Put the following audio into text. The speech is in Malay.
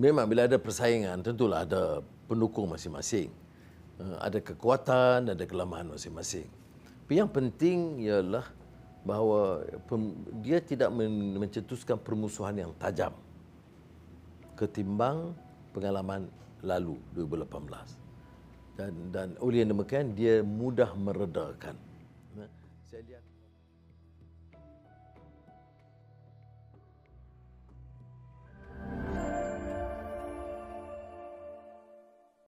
memang bila ada persaingan tentulah ada pendukung masing-masing. Eh, ada kekuatan, ada kelemahan masing-masing. Tapi yang penting ialah bahawa dia tidak mencetuskan permusuhan yang tajam ketimbang pengalaman lalu 2018. Dan dan oleh demikian dia mudah meredakan. Saya lihat